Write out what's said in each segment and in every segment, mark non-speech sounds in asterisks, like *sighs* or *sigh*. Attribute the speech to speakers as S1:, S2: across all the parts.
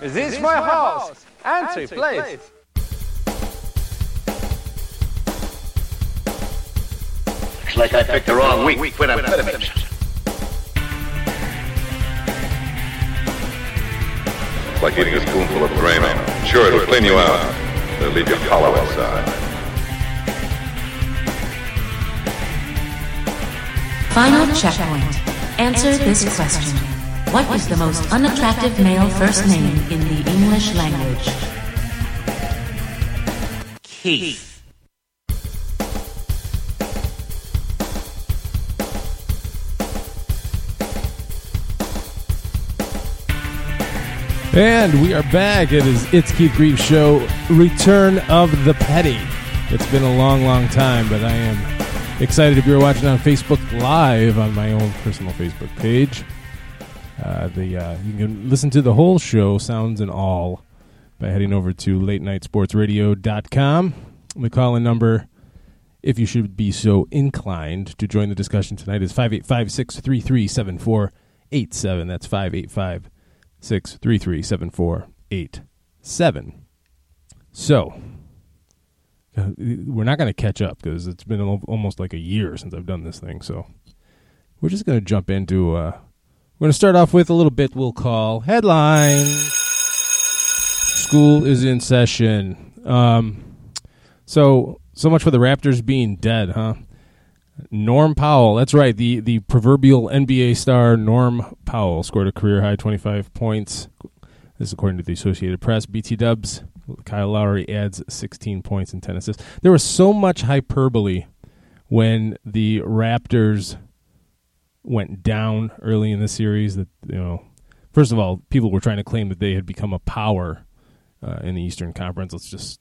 S1: Is this my house? Answer, please.
S2: Looks like I picked the wrong week for amphetamines.
S3: It's like eating a spoonful of Drano. Sure, it'll clean you out. but It'll leave you hollow inside.
S4: Final checkpoint. Answer this question. What is the most unattractive male first name in the English language?
S1: Keith.
S5: And we are back. It is It's Keith Grieve Show, Return of the Petty. It's been a long, long time, but I am excited if you're watching on Facebook Live on my own personal Facebook page. Uh, the uh, You can listen to the whole show, sounds and all, by heading over to late night sports radio.com. The call in number, if you should be so inclined to join the discussion tonight, is 585 633 7487. That's 585 six three three seven four eight seven. So uh, we're not going to catch up because it's been almost like a year since I've done this thing. So we're just going to jump into. Uh, we're going to start off with a little bit. We'll call headline. School is in session. Um, so so much for the Raptors being dead, huh? Norm Powell, that's right. The the proverbial NBA star Norm Powell scored a career high 25 points. This is according to the Associated Press. BT Dubs, Kyle Lowry adds 16 points and 10 assists. There was so much hyperbole when the Raptors went down early in the series that you know. First of all, people were trying to claim that they had become a power uh, in the Eastern Conference. Let's just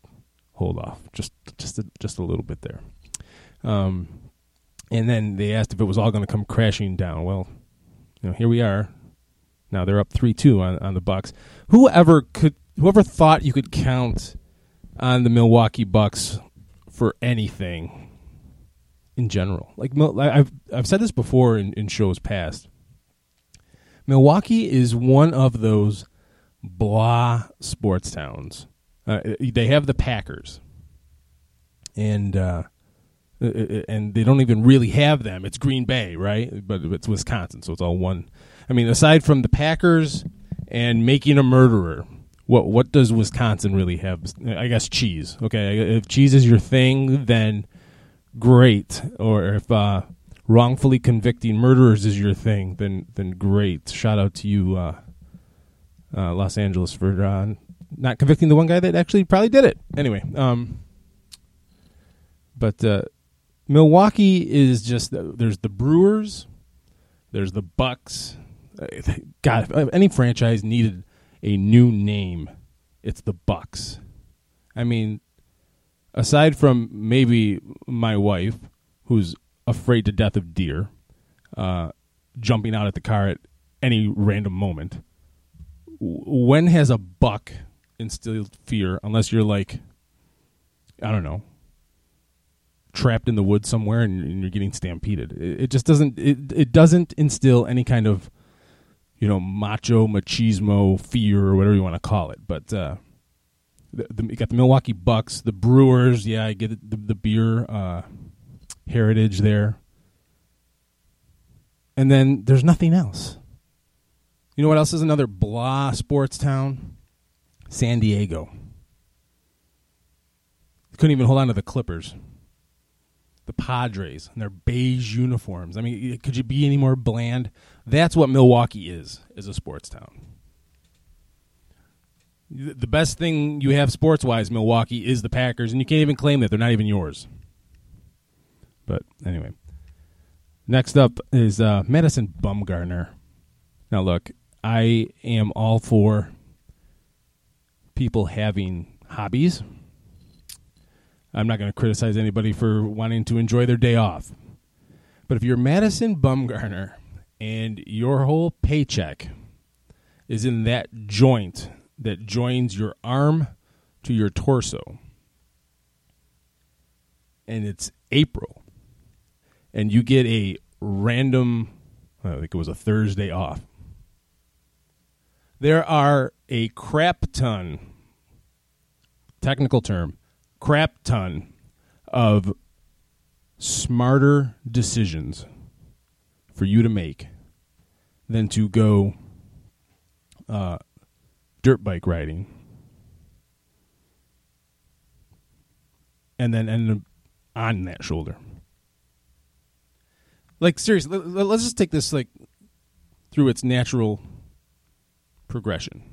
S5: hold off, just just a, just a little bit there. Um, and then they asked if it was all going to come crashing down. Well, you know, here we are. Now they're up three two on on the Bucks. Whoever could, whoever thought you could count on the Milwaukee Bucks for anything in general. Like I've I've said this before in, in shows past. Milwaukee is one of those blah sports towns. Uh, they have the Packers, and uh, uh, and they don't even really have them. It's Green Bay, right? But it's Wisconsin, so it's all one. I mean, aside from the Packers and making a murderer, what what does Wisconsin really have? I guess cheese. Okay, if cheese is your thing, then great. Or if uh, wrongfully convicting murderers is your thing, then then great. Shout out to you, uh, uh, Los Angeles, for uh, not convicting the one guy that actually probably did it. Anyway, um, but uh, Milwaukee is just there's the Brewers, there's the Bucks. *laughs* God, if any franchise needed a new name, it's the Bucks. I mean, aside from maybe my wife, who's afraid to death of deer, uh, jumping out at the car at any random moment. When has a buck instilled fear? Unless you're like, I don't know, trapped in the woods somewhere and, you're getting stampeded. It, it, just doesn't. It it doesn't instill any kind of, you know, macho machismo fear or whatever you want to call it. But uh, the, the, you got the Milwaukee Bucks, the Brewers. Yeah, I get the the beer uh, heritage there. And then there's nothing else. You know what else is another blah sports town? San Diego. Couldn't even hold on to the Clippers the Padres and their beige uniforms. I mean, could you be any more bland? That's what Milwaukee is as a sports town. The best thing you have sports wise, Milwaukee, is the Packers, and you can't even claim that they're not even yours. But anyway, next up is uh, Madison Bumgarner. Now, look, I am all for people having hobbies I'm not going to criticize anybody for wanting to enjoy their day off. But if you're Madison Bumgarner and your whole paycheck is in that joint that joins your arm to your torso, and it's April, and you get a random, I think it was a Thursday off, there are a crap ton, technical term, crap ton of smarter decisions for you to make than to go uh, dirt bike riding and then end up on that shoulder. Like seriously, let- let's just take this like through its natural progression.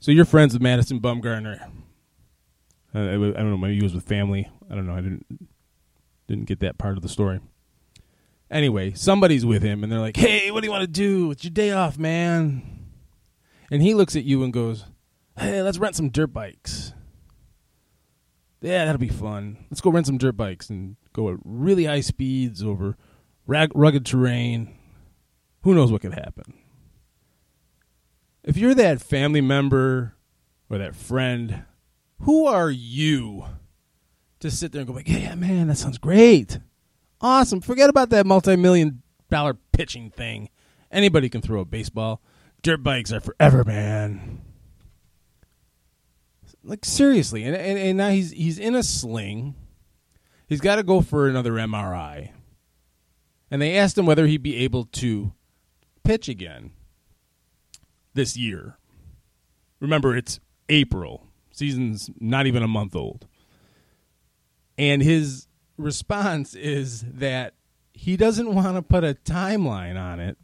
S5: So you're friends with Madison Bumgarner. I don't know. Maybe he was with family. I don't know. I didn't didn't get that part of the story. Anyway, somebody's with him, and they're like, "Hey, what do you want to do? It's your day off, man." And he looks at you and goes, "Hey, let's rent some dirt bikes." Yeah, that'll be fun. Let's go rent some dirt bikes and go at really high speeds over rag- rugged terrain. Who knows what could happen? If you're that family member or that friend, who are you to sit there and go like, "Yeah, man, that sounds great, awesome." Forget about that multi-million dollar pitching thing. Anybody can throw a baseball. Dirt bikes are forever, man. Like seriously, and, and and now he's he's in a sling. He's got to go for another MRI. And they asked him whether he'd be able to pitch again this year. Remember, it's April. Season's not even a month old. And his response is that he doesn't want to put a timeline on it,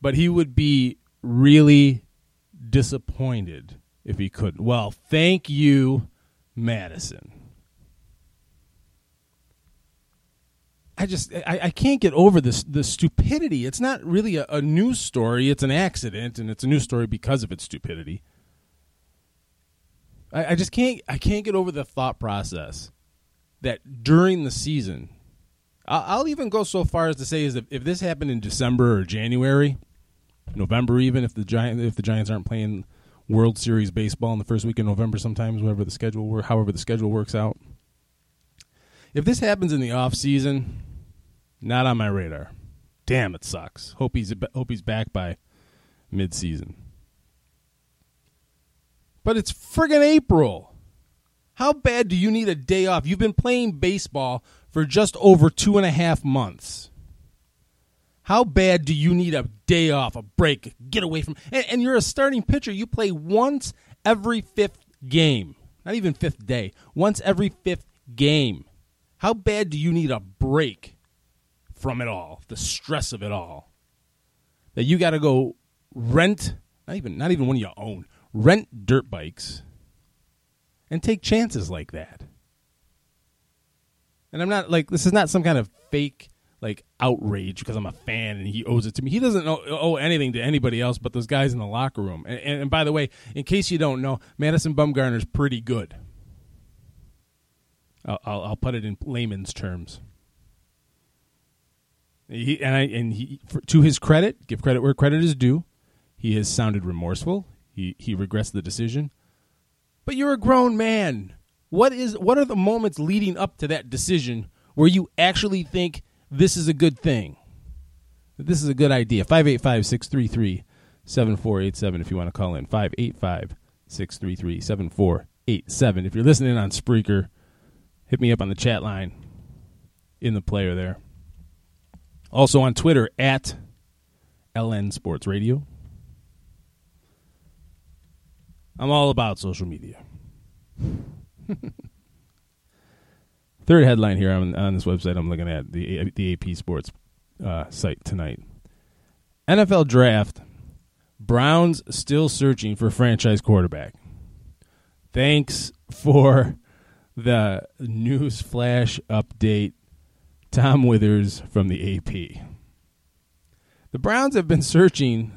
S5: but he would be really disappointed if he couldn't. Well, thank you, Madison. I just I, I can't get over this the stupidity. It's not really a, a news story. It's an accident, and it's a news story because of its stupidity. I, I just can't I can't get over the thought process that during the season, I'll, I'll even go so far as to say is if, if this happened in December or January, November even if the giant if the Giants aren't playing World Series baseball in the first week of November, sometimes whatever the schedule wor- however the schedule works out. If this happens in the off season, not on my radar. Damn, it sucks. Hope he's hope he's back by mid season. But it's friggin' April. How bad do you need a day off? You've been playing baseball for just over two and a half months. How bad do you need a day off, a break, get away from? And, and you're a starting pitcher. You play once every fifth game, not even fifth day. Once every fifth game. How bad do you need a break from it all, the stress of it all? That you got to go rent, not even not even one you own, rent dirt bikes and take chances like that. And I'm not like this is not some kind of fake like outrage because I'm a fan and he owes it to me. He doesn't owe, owe anything to anybody else but those guys in the locker room. And, and, and by the way, in case you don't know, Madison Bumgarner's pretty good. I'll, I'll, I'll put it in layman's terms. He, and I, and he, for, to his credit, give credit where credit is due. He has sounded remorseful. He he regrets the decision. But you're a grown man. What is what are the moments leading up to that decision where you actually think this is a good thing? This is a good idea. 585-633-7487 if you want to call in. 585-633-7487. If you're listening on Spreaker, hit me up on the chat line in the player there. Also on Twitter at LN Sports Radio. I'm all about social media. *laughs* Third headline here on, on this website I'm looking at the the AP Sports uh, site tonight. NFL draft. Browns still searching for franchise quarterback. Thanks for the news flash update. Tom Withers from the AP. The Browns have been searching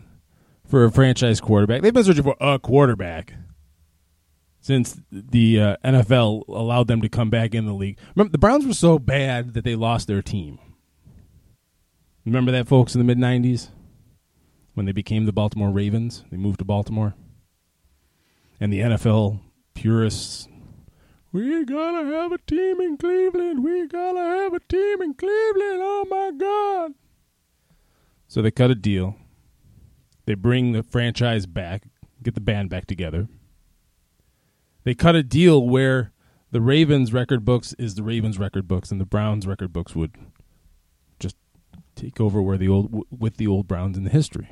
S5: for a franchise quarterback. They've been searching for a quarterback since the uh, NFL allowed them to come back in the league. Remember, the Browns were so bad that they lost their team. Remember that, folks, in the mid 90s? When they became the Baltimore Ravens, they moved to Baltimore. And the NFL purists, we gotta have a team in Cleveland. We gotta have a team in Cleveland. Oh my God. So they cut a deal They bring the franchise back, get the band back together. They cut a deal where the Ravens record books is the Ravens record books, and the Browns record books would just take over where the old with the old Browns in the history,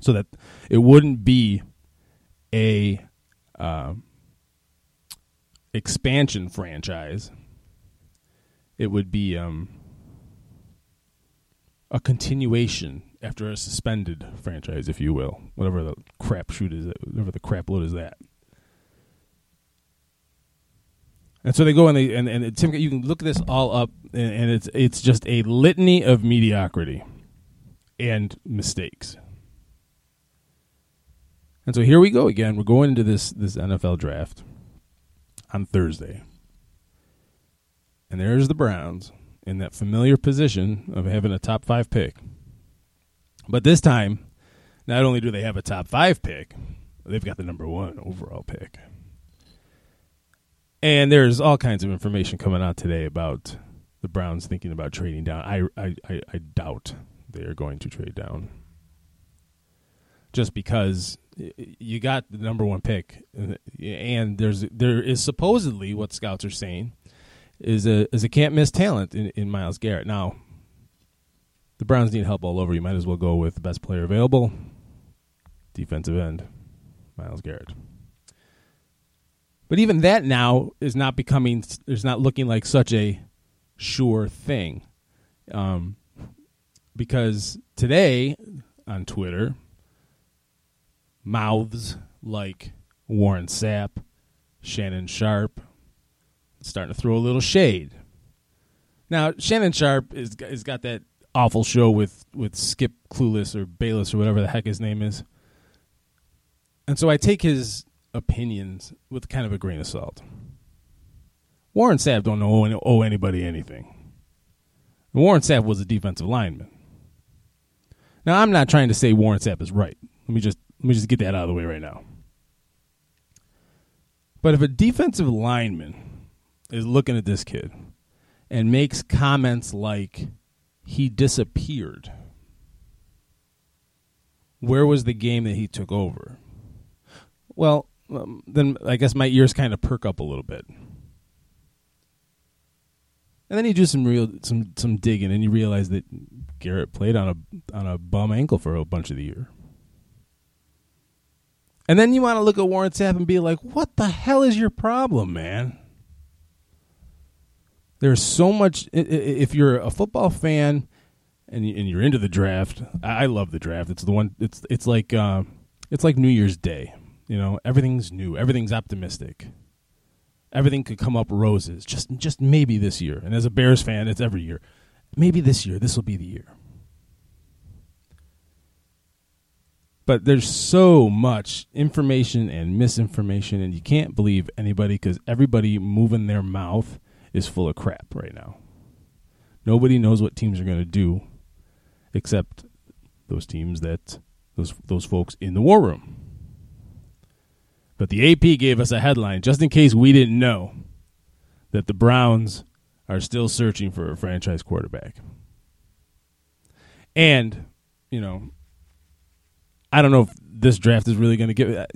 S5: so that it wouldn't be a uh, expansion franchise. It would be um, a continuation after a suspended franchise, if you will, whatever the crap shoot is, whatever the crap load is that. And so they go and they and, and Tim, you can look this all up, and, and it's it's just a litany of mediocrity and mistakes. And so here we go again. We're going into this this NFL draft on Thursday. And there's the Browns in that familiar position of having a top 5 pick. But this time, not only do they have a top 5 pick, they've got the number 1 overall pick. And there's all kinds of information coming out today about the Browns thinking about trading down. I I, I, I doubt they are going to trade down. Just because you got the number one pick, and there's there is supposedly what scouts are saying is a is a can't miss talent in, in Myles Garrett. Now, the Browns need help all over. You might as well go with the best player available, defensive end, Myles Garrett. But even that now is not becoming is not looking like such a sure thing, um, because today on Twitter mouths like Warren Sapp, Shannon Sharpe, starting to throw a little shade. Now, Shannon Sharpe is has got that awful show with with Skip Clueless or Bayless or whatever the heck his name is, and so I take his opinions with kind of a grain of salt. Warren Sapp don't owe, owe anybody anything. Warren Sapp was a defensive lineman. Now, I'm not trying to say Warren Sapp is right. Let me just let me just get that out of the way right now. But if a defensive lineman is looking at this kid and makes comments like he disappeared, where was the game that he took over? Well, um, then I guess my ears kind of perk up a little bit. And then you do some real some some digging, and you realize that Garrett played on a on a bum ankle for a bunch of the year. And then you want to look at Warren Sapp and be like, what the hell is your problem, man? There's so much. If you're a football fan and you're into the draft, I love the draft. It's the one. It's it's like uh, it's like New Year's Day. You know, everything's new. Everything's optimistic. Everything could come up roses. Just just maybe this year. And as a Bears fan, it's every year. Maybe this year. This will be the year. but there's so much information and misinformation and you can't believe anybody because everybody moving their mouth is full of crap right now nobody knows what teams are going to do except those teams that those those folks in the war room but the ap gave us a headline just in case we didn't know that the browns are still searching for a franchise quarterback and you know I don't know if this draft is really going to give,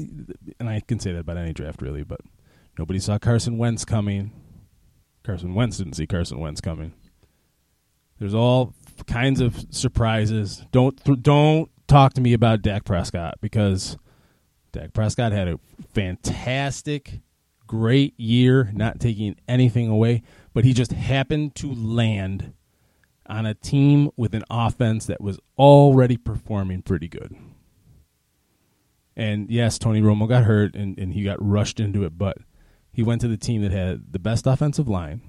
S5: and I can say that about any draft really, but nobody saw Carson Wentz coming. Carson Wentz didn't see Carson Wentz coming. There's all kinds of surprises. Don't don't talk to me about Dak Prescott because Dak Prescott had a fantastic, great year, not taking anything away, but he just happened to land on a team with an offense that was already performing pretty good. And yes, Tony Romo got hurt and, and he got rushed into it, but he went to the team that had the best offensive line,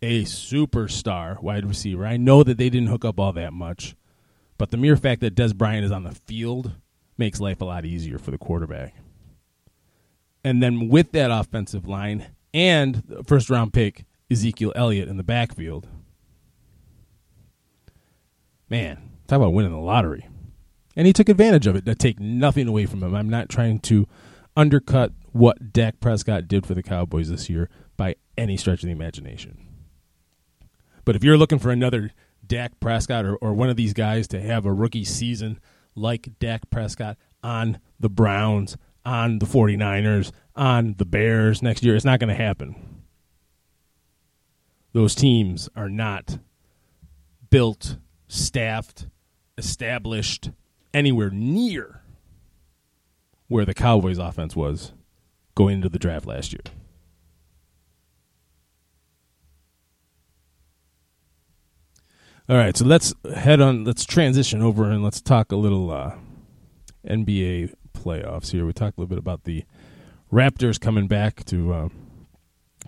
S5: a superstar wide receiver. I know that they didn't hook up all that much, but the mere fact that Dez Bryant is on the field makes life a lot easier for the quarterback. And then with that offensive line and first round pick Ezekiel Elliott in the backfield, man, talk about winning the lottery and he took advantage of it to take nothing away from him. I'm not trying to undercut what Dak Prescott did for the Cowboys this year by any stretch of the imagination. But if you're looking for another Dak Prescott or, or one of these guys to have a rookie season like Dak Prescott on the Browns, on the 49ers, on the Bears next year. It's not going to happen. Those teams are not built, staffed, established anywhere near where the Cowboys offense was going into the draft last year. All right, so let's head on. Let's transition over and let's talk a little uh, NBA playoffs here. We talked a little bit about the Raptors coming back to uh,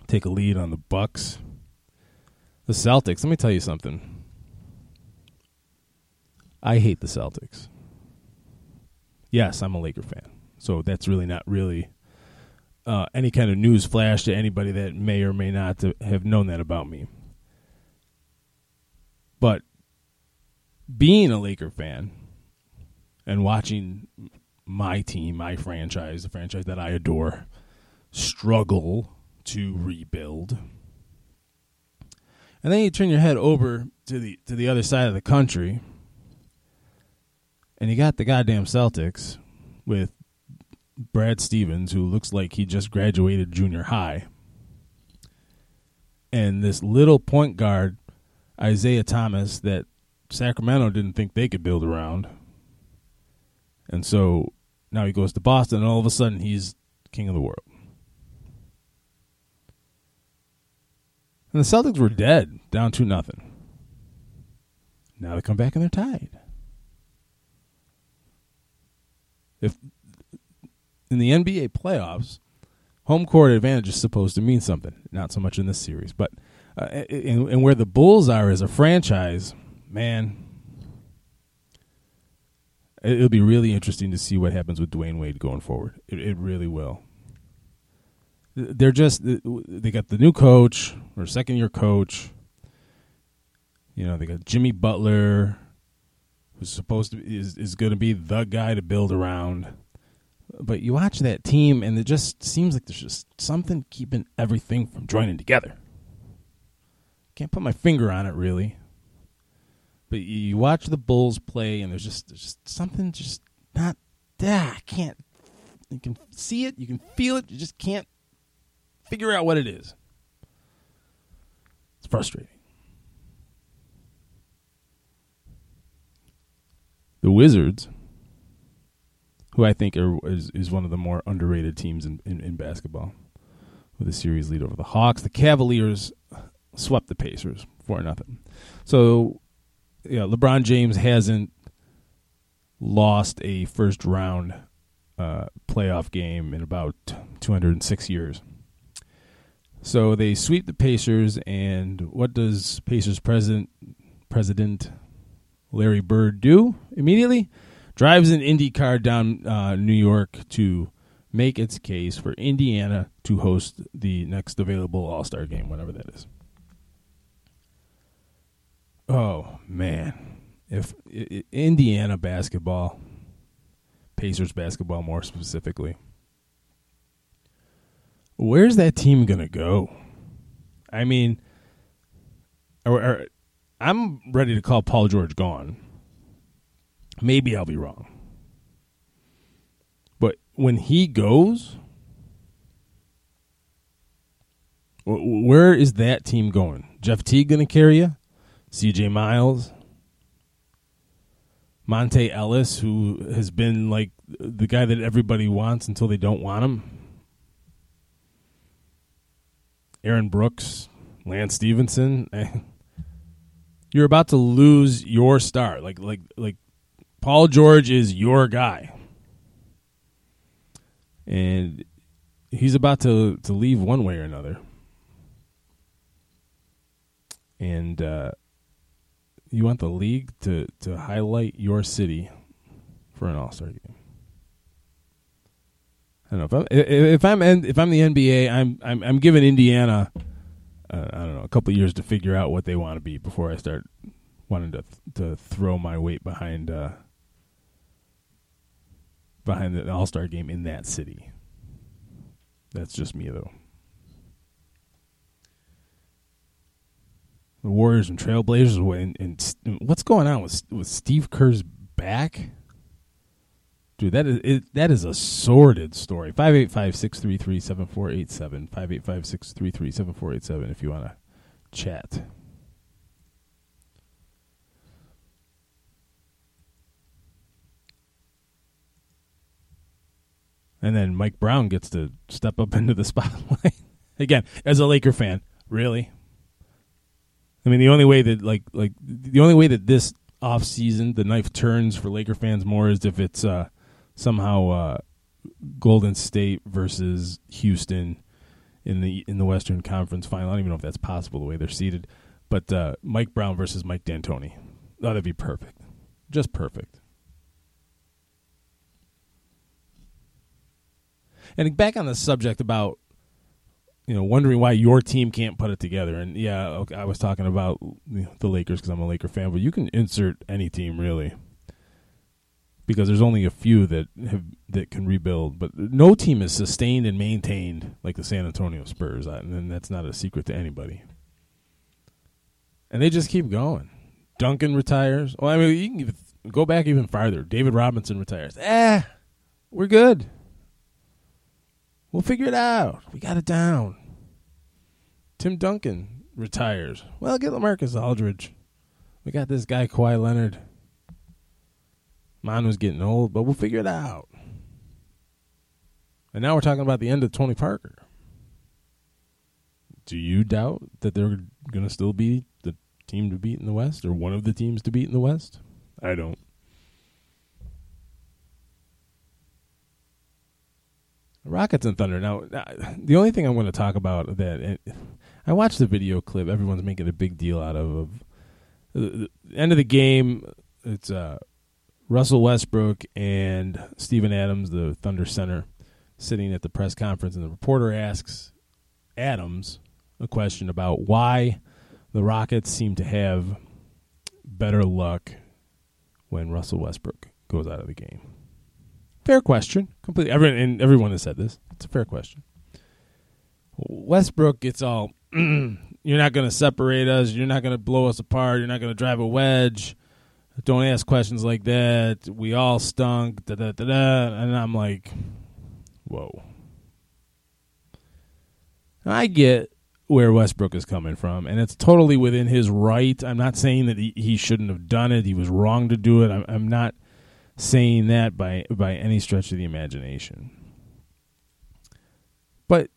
S5: take a lead on the Bucks. The Celtics. Let me tell you something. I hate the Celtics. Yes, I'm a Laker fan, so that's really not really uh, any kind of news flash to anybody that may or may not have known that about me. But being a Laker fan and watching my team, my franchise, the franchise that I adore, struggle to rebuild. And then you turn your head over to the to the other side of the country and you got the goddamn Celtics with Brad Stevens who looks like he just graduated junior high. And this little point guard Isaiah Thomas that Sacramento didn't think they could build around. And so now he goes to Boston, and all of a sudden he's king of the world. And the Celtics were dead, down to nothing. Now they come back and they're tied. If in the NBA playoffs, home court advantage is supposed to mean something. Not so much in this series, but uh, and, and where the Bulls are as a franchise, man, it'll be really interesting to see what happens with Dwyane Wade going forward. It, it really will. They're just they got the new coach or second year coach. You know they got Jimmy Butler, who's supposed to is is going to be the guy to build around. But you watch that team, and it just seems like there's just something keeping everything from joining together. Can't put my finger on it really. But you watch the Bulls play, and there's just there's just something just not that I can't. You can see it, you can feel it, you just can't figure out what it is. It's frustrating. The Wizards, who I think are, is, is one of the more underrated teams in, in, in basketball, with a series lead over the Hawks. The Cavaliers swept the Pacers for nothing. So, yeah, LeBron James hasn't lost a first round uh, playoff game in about 206 years. So they sweep the Pacers, and what does Pacers president President Larry Bird do immediately? Drives an Indy car down uh, New York to make its case for Indiana to host the next available All Star game, whatever that is. Oh man, if Indiana basketball, Pacers basketball more specifically, where's that team gonna go? I mean, I'm ready to call Paul George gone. Maybe I'll be wrong, but when he goes, where is that team going? Jeff Teague going to carry you? CJ Miles, Monta Ellis, who has been like the guy that everybody wants until they don't want him. Aaron Brooks, Lance Stephenson. *laughs* You're about to lose your star. Like like like Paul George is your guy. And he's about to to leave one way or another. And uh you want the league to to highlight your city for an All Star game. I don't know if I'm if I'm if I'm the NBA, I'm I'm I'm giving Indiana, uh, I don't know, a couple years to figure out what they want to be before I start wanting to to throw my weight behind uh, behind the All Star game in that city. That's just me though. The Warriors and Trailblazers. And, and, what's going on with with Steve Kerr's back? Dude, that is it, that is a sordid story. 585-633-7487. 585-633-7487 if you want to chat. And then Mike Brown gets to step up *laughs* into the spotlight. Again, as a Laker fan, really? I mean, the only way that like like the only way that this off season the knife turns for Laker fans more is if it's uh, somehow uh, Golden State versus Houston in the in the Western Conference Final. I don't even know if that's possible the way they're seated, but uh, Mike Brown versus Mike D'Antoni. Oh, that'd be perfect, just perfect. And back on the subject about you know wondering why your team can't put it together, and yeah, okay, I was talking about the Lakers because I'm a Laker fan, but you can insert any team really because there's only a few that have that can rebuild, but no team is sustained and maintained like the San Antonio Spurs, and that's not a secret to anybody. And they just keep going. Duncan retires. Well, I mean, you can even go back even farther. David Robinson retires. Eh, we're good. We'll figure it out. We got it down. Tim Duncan retires. Well, get Lamarcus Aldridge. We got this guy Kawhi Leonard. Manu was getting old, but we'll figure it out. And now we're talking about the end of Tony Parker. Do you doubt that they're going to still be the team to beat in the West or one of the teams to beat in the West? I don't. Rockets and Thunder. Now, the only thing I'm going to talk about that eh, I watched the video clip. Everyone's making a big deal out of. of the, end of the game, it's uh, Russell Westbrook and Steven Adams, the Thunder center, sitting at the press conference, and the reporter asks Adams a question about why the Rockets seem to have better luck when Russell Westbrook goes out of the game. Fair question. Completely. Everyone and everyone has said this. It's a fair question. Westbrook, it's all you're not going to separate us. You're not going to blow us apart. You're not going to drive a wedge. Don't ask questions like that. We all stunk. Da, da, da, da. And I'm like, whoa. I get where Westbrook is coming from, and it's totally within his right. I'm not saying that he, he shouldn't have done it. He was wrong to do it. I'm, I'm not – saying that by by any stretch of the imagination. But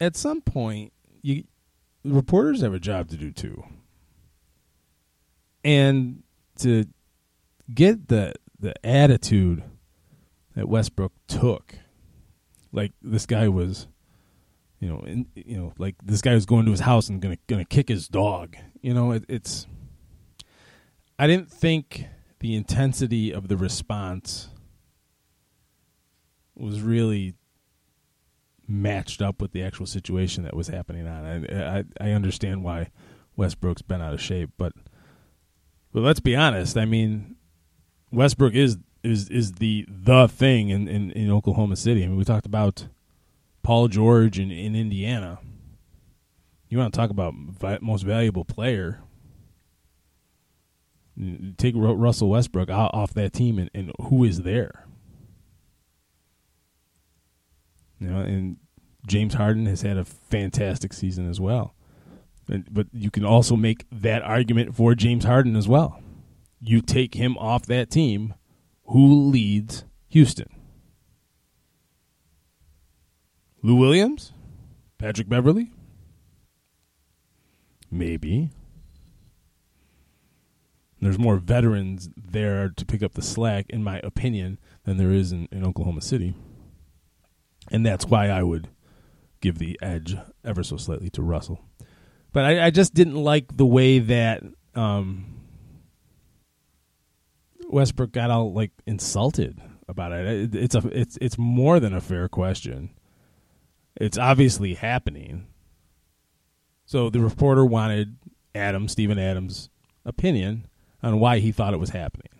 S5: at some point, you reporters have a job to do too, and to get the the attitude that Westbrook took, like this guy was, you know, in, you know, like this guy was going to his house and gonna gonna kick his dog. You know, it, it's. I didn't think the intensity of the response was really matched up with the actual situation that was happening on. I, uh, I, I understand why Westbrook's been out of shape, but but let's be honest. I mean, Westbrook is is is the the thing in, in, in Oklahoma City. I mean, we talked about Paul George in, in Indiana. You want to talk about vi- most valuable player? take Russell Westbrook out, off that team, and, and who is there? You know, and James Harden has had a fantastic season as well. And, but you can also make that argument for James Harden as well. You take him off that team, who leads Houston? Lou Williams? Patrick Beverley? Maybe. There's more veterans there to pick up the slack, in my opinion, than there is in, in Oklahoma City. And that's why I would give the edge ever so slightly to Russell. But I, I just didn't like the way that um, Westbrook got all like insulted about it. It's a it's it's more than a fair question. It's obviously happening. So the reporter wanted Adam, Steven Adams' opinion on why he thought it was happening.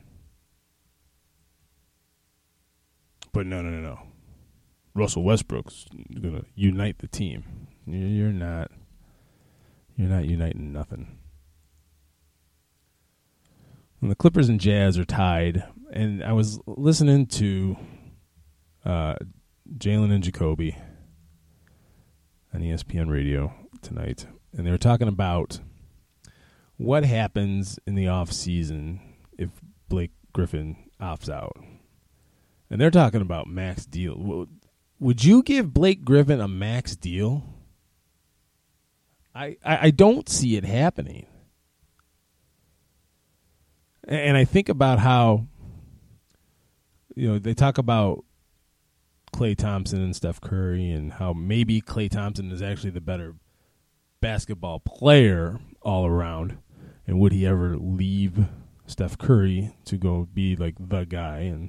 S5: But no, no, no, no. Russell Westbrook's going to unite the team. You're not. You're not uniting nothing. And the Clippers and Jazz are tied, and I was listening to uh, Jalen and Jacoby on ESPN Radio tonight, and they were talking about what happens in the off season if Blake Griffin opts out, and they're talking about max deal. Wo- Would you give Blake Griffin a max deal? I, I, I don't see it happening. And I think about how, you know, they talk about Klay Thompson and Steph Curry and how maybe Klay Thompson is actually the better basketball player all around. And would he ever leave Steph Curry to go be like the guy? And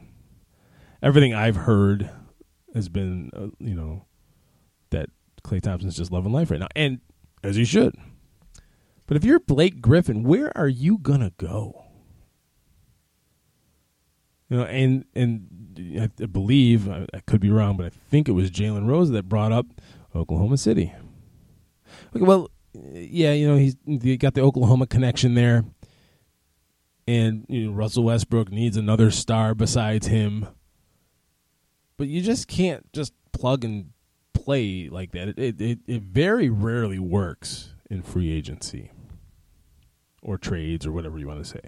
S5: everything I've heard has been, uh, you know, that Klay Thompson's just loving life right now. And as he should. But if you're Blake Griffin, where are you to go? You know, and and I, I believe I, I could be wrong, but I think it was Jalen Rose that brought up Oklahoma City. Okay, well, yeah, you know he's he got the Oklahoma connection there, and you know, Russell Westbrook needs another star besides him. But you just can't just plug and play like that. It it, it, very rarely works in free agency or trades or whatever you want to say.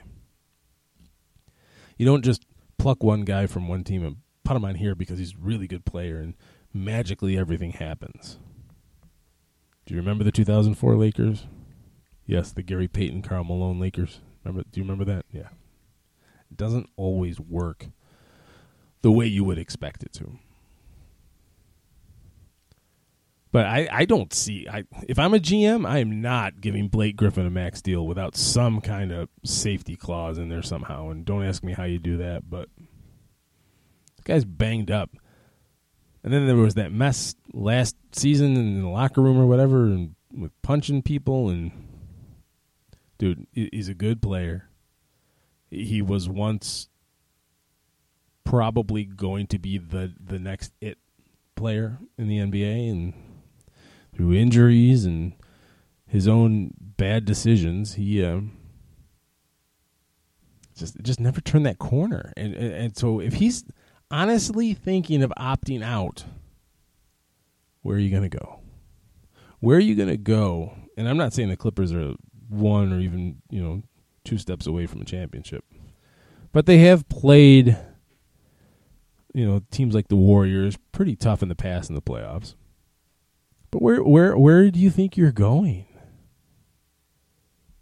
S5: You don't just pluck one guy from one team and put him on here because he's a really good player and magically everything happens. Do you remember the 2004 Lakers? Yes, the Gary Payton, Karl Malone Lakers. Remember? Do you remember that? Yeah. It doesn't always work the way you would expect it to. But I, I don't see I if I'm a GM, I am not giving Blake Griffin a max deal without some kind of safety clause in there somehow. And don't ask me how you do that, but the guy's banged up. And then there was that mess last season in the locker room or whatever, and with punching people. And dude, he's a good player. He was once probably going to be the the next it player in the NBA, and through injuries and his own bad decisions, he um, just just never turned that corner. And, and and so if he's honestly thinking of opting out, where are you going to go? Where are you going to go? And I'm not saying the Clippers are one or even you know two steps away from a championship, but they have played you know teams like the Warriors pretty tough in the past in the playoffs. But where where where do you think you're going?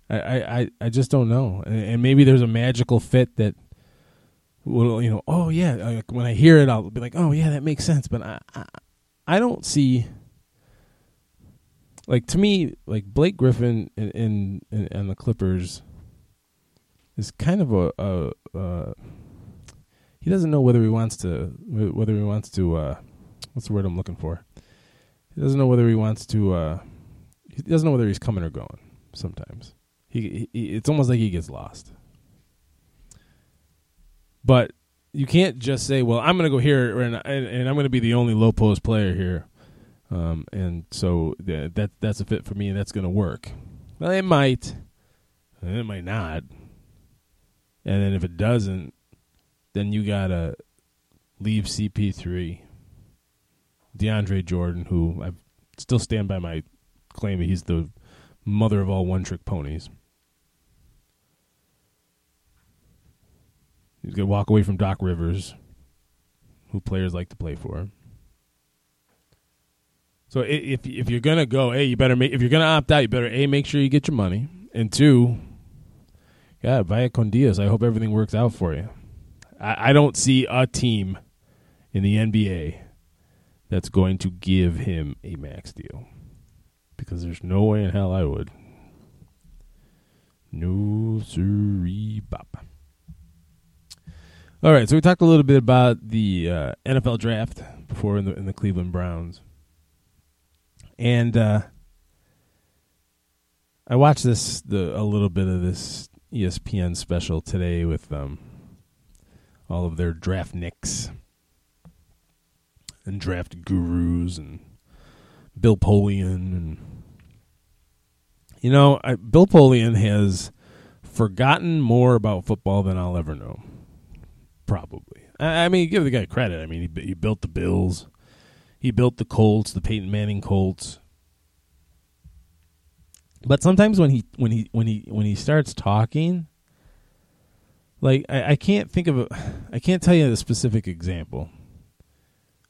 S5: I I, I- just don't know, and, and maybe there's a magical fit that will you know oh yeah when I hear it I'll be like oh yeah that makes sense, but I I, I don't see like to me like Blake Griffin in and, in, in the Clippers is kind of a, a, a he doesn't know whether he wants to whether he wants to uh what's the word I'm looking for? He doesn't know whether he wants to uh he doesn't know whether he's coming or going sometimes. He, he it's almost like he gets lost. But you can't just say well I'm going to go here and, and and I'm going to be the only low post player here. Um and so th- that that's a fit for me and that's going to work. Well it might. It might not. And then if it doesn't then you gotta leave CP3, DeAndre Jordan, who I still stand by my claim that he's the mother of all one-trick ponies. He's gonna walk away from Doc Rivers, who players like to play for. So if if you're gonna go, hey, you better make if you're gonna opt out, you better a make sure you get your money, and two, yeah, via con Diaz. I hope everything works out for you. I, I don't see a team in the NBA that's going to give him a max deal because there's no way in hell I would. No siree bop. All right, so we talked a little bit about the uh, NFL draft before in the in the Cleveland Browns, and uh, I watched this the a little bit of this ESPN special today with um, all of their draft nicks and draft gurus and Bill Polian and you know I, Bill Polian has forgotten more about football than I'll ever know. Probably. I, I mean, give the guy credit. I mean, he, he built the Bills, he built the Colts, the Peyton Manning Colts. But sometimes when he when he when he when he starts talking, like I, I can't think of a, *sighs* I can't tell you a specific example,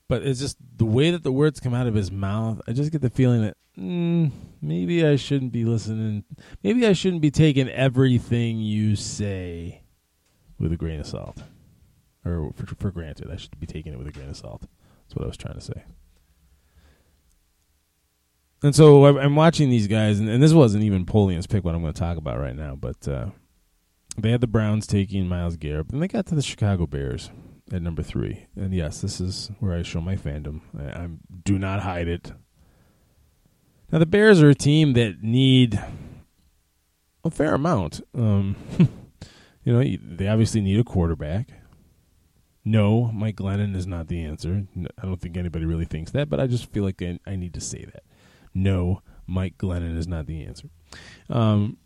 S5: but it's just the way that the words come out of his mouth. I just get the feeling that mm, maybe I shouldn't be listening. Maybe I shouldn't be taking everything you say with a grain of salt, or for, for granted. I should be taking it with a grain of salt. That's what I was trying to say. And so I'm- I'm watching these guys, and, and this wasn't even Polian's pick. What I'm going to talk about right now, but uh, they had the Browns taking Myles Garrett, and they got to the Chicago Bears at number three. And yes, this is where I show my fandom. I, I'm do not hide it. Now the Bears are a team that need a fair amount. Um, *laughs* you know, they obviously need a quarterback. No, Mike Glennon is not the answer. I don't think anybody really thinks that, but I just feel like I, I need to say that. No, Mike Glennon is not the answer. Um,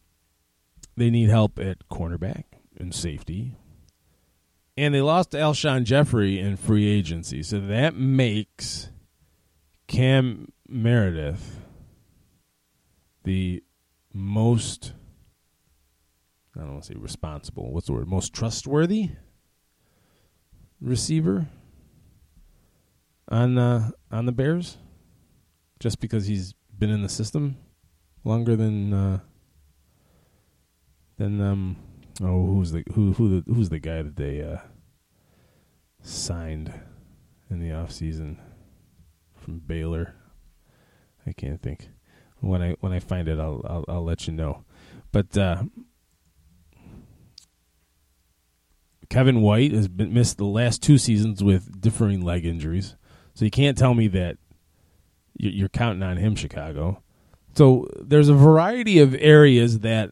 S5: they need help at cornerback and safety. And they lost Alshon Jeffery in free agency. So that makes Cam Meredith the most, I don't want to say responsible, what's the word? Most trustworthy receiver on, uh, on the Bears? Just because he's been in the system longer than. Uh, then um oh who's the who who the who's the guy that they uh signed in the off season from Baylor? I can't think. When I when I find it I'll I'll, I'll let you know. But uh Kevin White has been missed the last two seasons with differing leg injuries. So you can't tell me that you- you're counting on him Chicago. So there's a variety of areas that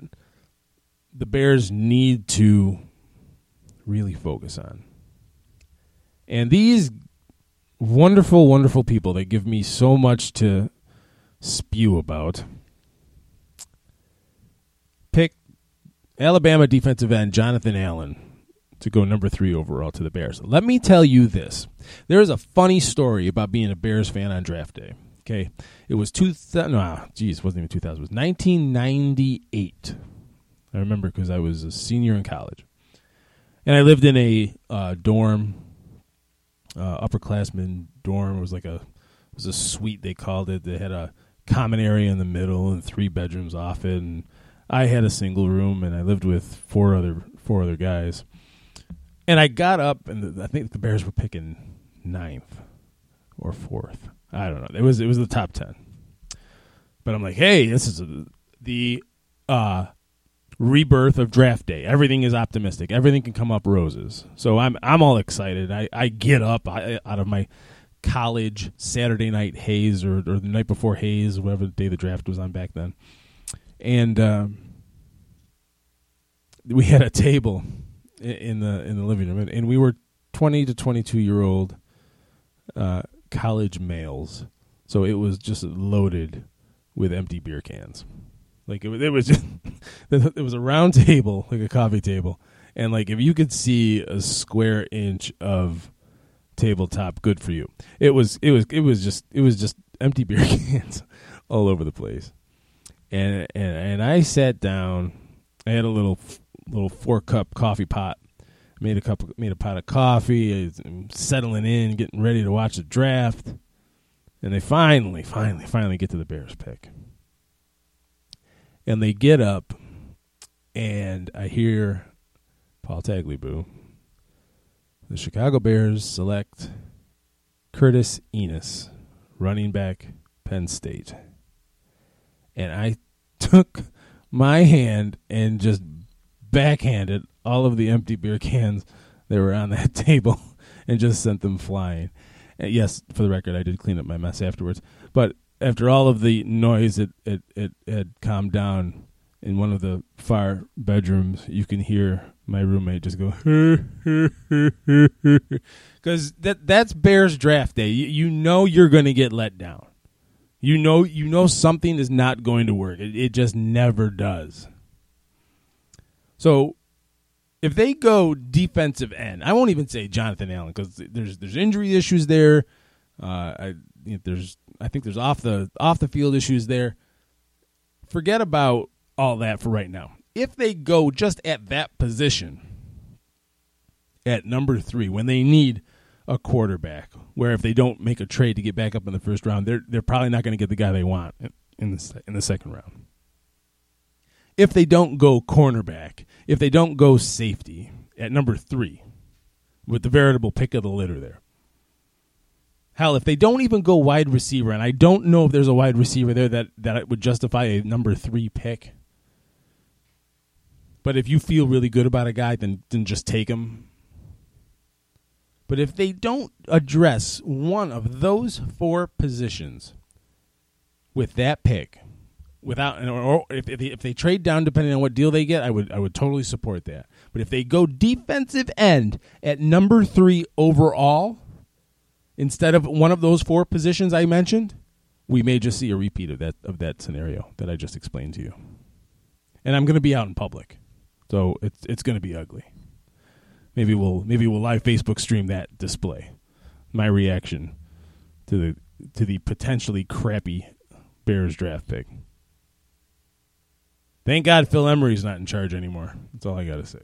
S5: the Bears need to really focus on. And these wonderful, wonderful people that give me so much to spew about pick Alabama defensive end Jonathan Allen to go number three overall to the Bears. Let me tell you this. There is a funny story about being a Bears fan on draft day. Okay. It was two thousand no, geez, wasn't even two thousand, it was nineteen ninety eight. I remember because I was a senior in college, and I lived in a uh, dorm, uh, upperclassman dorm. It was like a it was a suite they called it. They had a common area in the middle and three bedrooms off it. And I had a single room, and I lived with four other four other guys. And I got up, and the, I think the Bears were picking ninth or fourth. I don't know. It was it was the top ten. But I'm like, hey, this is a, the uh, rebirth of draft day. Everything is optimistic. Everything can come up roses. So I'm I'm all excited. I, I get up I, out of my college Saturday night haze or, or the night before haze, whatever day the draft was on back then, and um, we had a table in the in the living room, and, we were twenty to twenty two year old uh, college males. So it was just loaded with empty beer cans. Like it was, it was just *laughs* it was a round table, like a coffee table, and like if you could see a square inch of tabletop, good for you. It was it was it was just it was just empty beer *laughs* cans all over the place, and and and I sat down. I had a little little four cup coffee pot. Made a cup, made a pot of coffee. I was um, settling in, getting ready to watch the draft, and they finally, finally, finally get to the Bears pick and they get up, and I hear Paul Tagliabue. The Chicago Bears select Curtis Enis, running back, Penn State, and I *laughs* took my hand and just backhanded all of the empty beer cans that were on that *laughs* table and just sent them flying. And yes, for the record, I did clean up my mess afterwards, but after all of the noise, it, it, it had calmed down. In one of the far bedrooms, you can hear my roommate just go, *laughs* because that that's Bears draft day. You, you know you're going to get let down. You know you know something is not going to work. It, it just never does. So if they go defensive end, I won't even say Jonathan Allen because there's there's injury issues there. Uh, I you know, there's I think there's off the off the field issues there. Forget about all that for right now. If they go just at that position, at number three, when they need a quarterback, where if they don't make a trade to get back up in the first round, they're they're probably not going to get the guy they want in the in the second round. If they don't go cornerback, if they don't go safety at number three, with the veritable pick of the litter there. Hell, if they don't even go wide receiver, and I don't know if there's a wide receiver there that, that would justify a number three pick. But if you feel really good about a guy, then then just take him. But if they don't address one of those four positions with that pick, without or if they, if they trade down depending on what deal they get, I would I would totally support that. But if they go defensive end at number three overall instead of one of those four positions I mentioned, we may just see a repeat of that of that scenario that I just explained to you. And I'm going to be out in public, so it's it's going to be ugly. Maybe we'll maybe we'll live Facebook stream that display, my reaction to the to the potentially crappy Bears draft pick. Thank God Phil Emery's not in charge anymore. That's all I got to say.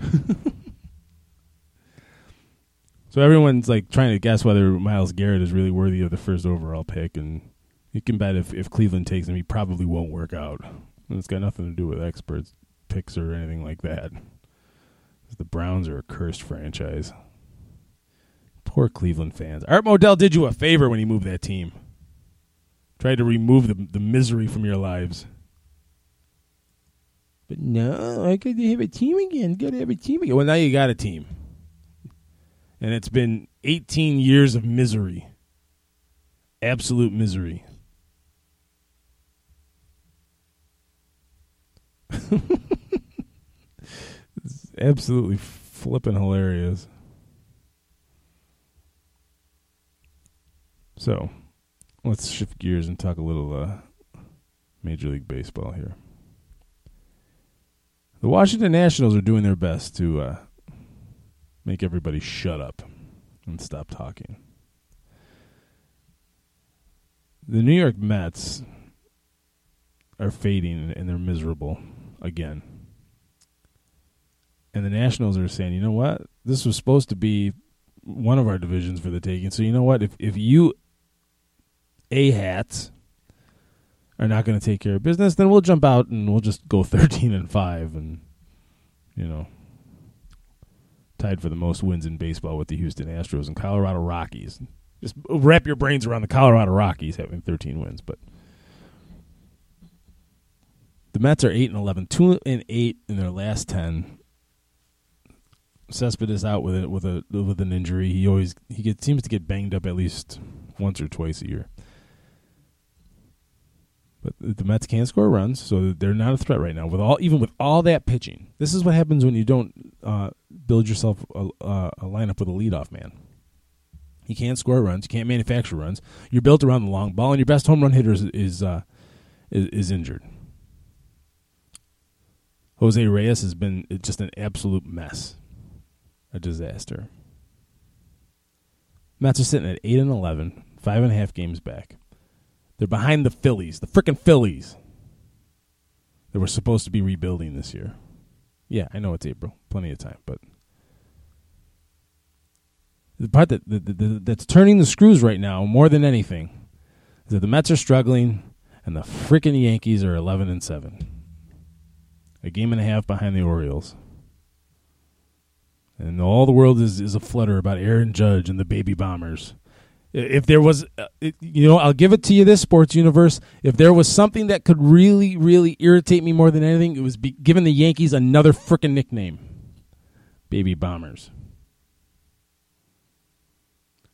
S5: *laughs* so everyone's like trying to guess whether Myles Garrett is really worthy of the first overall pick, and you can bet if, if Cleveland takes him, he probably won't work out. And it's got nothing to do with experts picks or anything like that. The Browns are a cursed franchise. Poor Cleveland fans. Art Modell did you a favor when he moved that team. Tried to remove the the misery from your lives. But no, I got to have a team again. Got to have a team again. Well, now you got a team, and it's been 18 years of misery, absolute misery. it's *laughs* absolutely flipping hilarious. So, let's shift gears and talk a little uh, Major League Baseball here. The Washington Nationals are doing their best to uh, make everybody shut up and stop talking. The New York Mets are fading and they're miserable again. And the Nationals are saying, you know what? This was supposed to be one of our divisions for the taking. So you know what? If if you a hats are not going to take care of business, then we'll jump out and we'll just go *laughs* 13 and 5 and you know tied for the most wins in baseball with the Houston Astros and Colorado Rockies. Just wrap your brains around the Colorado Rockies having 13 wins, but the Mets are 8 and 11, 2 and 8 in their last 10. Cespedes out with it with a with an injury. He always he gets seems to get banged up at least once or twice a year. But the Mets can't score runs, so they're not a threat right now. With all, even with all that pitching, this is what happens when you don't uh, build yourself a, a, lineup with a leadoff man. You can't score runs, you can't manufacture runs. You're built around the long ball, and your best home run hitter is is, uh, is, is injured. Jose Reyes has been just an absolute mess, a disaster. Mets are sitting at eight and eleven, five and a half games back. They're behind the Phillies, the freaking Phillies. They were supposed to be rebuilding this year. Yeah, I know it's April, plenty of time, but the part that, that, that, that's turning the screws right now more than anything is that the Mets are struggling and the freaking Yankees are 11 and 7. A game and a half behind the Orioles. And all the world is, is a flutter about Aaron Judge and the baby bombers if there was uh, you know i'll give it to you this sports universe. If there was something that could really really irritate me more than anything it was be, giving the yankees another freaking nickname. Baby bombers.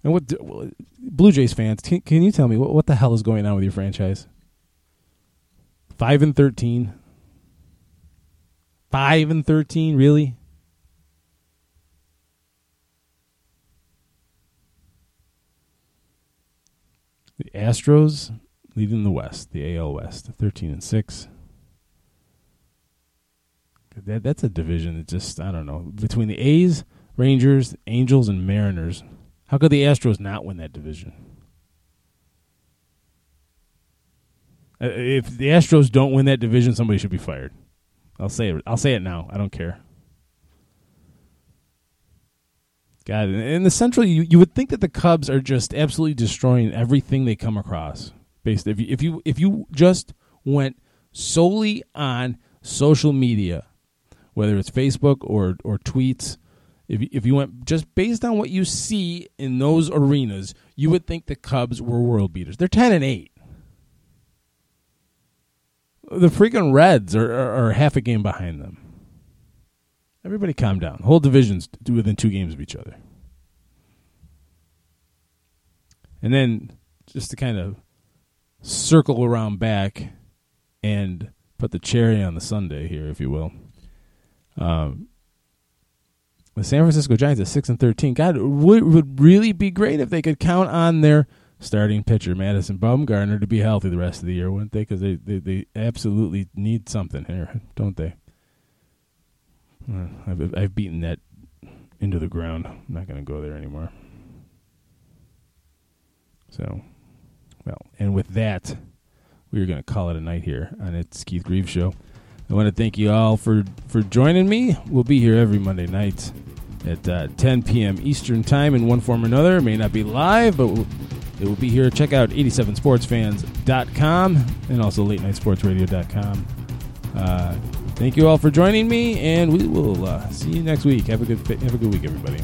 S5: And what blue jays fans can, can you tell me what, what the hell is going on with your franchise? 5 and 13 5 and 13 really The Astros leading the West, the AL West, 13 and 6. that that's a division that just I don't know between the A's, Rangers, Angels, and Mariners. How could the Astros not win that division? Uh, If the Astros don't win that division, somebody should be fired. I'll say it. I'll say it now. I don't care. God, in the Central, you, you would think that the Cubs are just absolutely destroying everything they come across. Based if you if you if you just went solely on social media, whether it's Facebook or or tweets, if you, if you went just based on what you see in those arenas, you would think the Cubs were world beaters. They're ten and eight. The freaking Reds are, are, are half a game behind them. Everybody calm down. Whole division's within two games of each other. And then just to kind of circle around back and put the cherry on the sundae here, if you will. Um, the San Francisco Giants at six and thirteen. God, it would would really be great if they could count on their starting pitcher Madison Bumgarner to be healthy the rest of the year, wouldn't they? Because they, they they absolutely need something here, don't they? Uh, I've I've beaten that into the ground. I'm not going to go there anymore. So, well, and with that, we are going to call it a night here on its Keith Grieve's show. I want to thank you all for for joining me. We'll be here every Monday night at uh, 10 p.m. Eastern Time in one form or another. It may not be live, but it will be here. Check out 87sportsfans.com and also late night sportsradio.com. Uh, thank you all for joining me, and we will uh, see you next week. Have a good have a good week, everybody.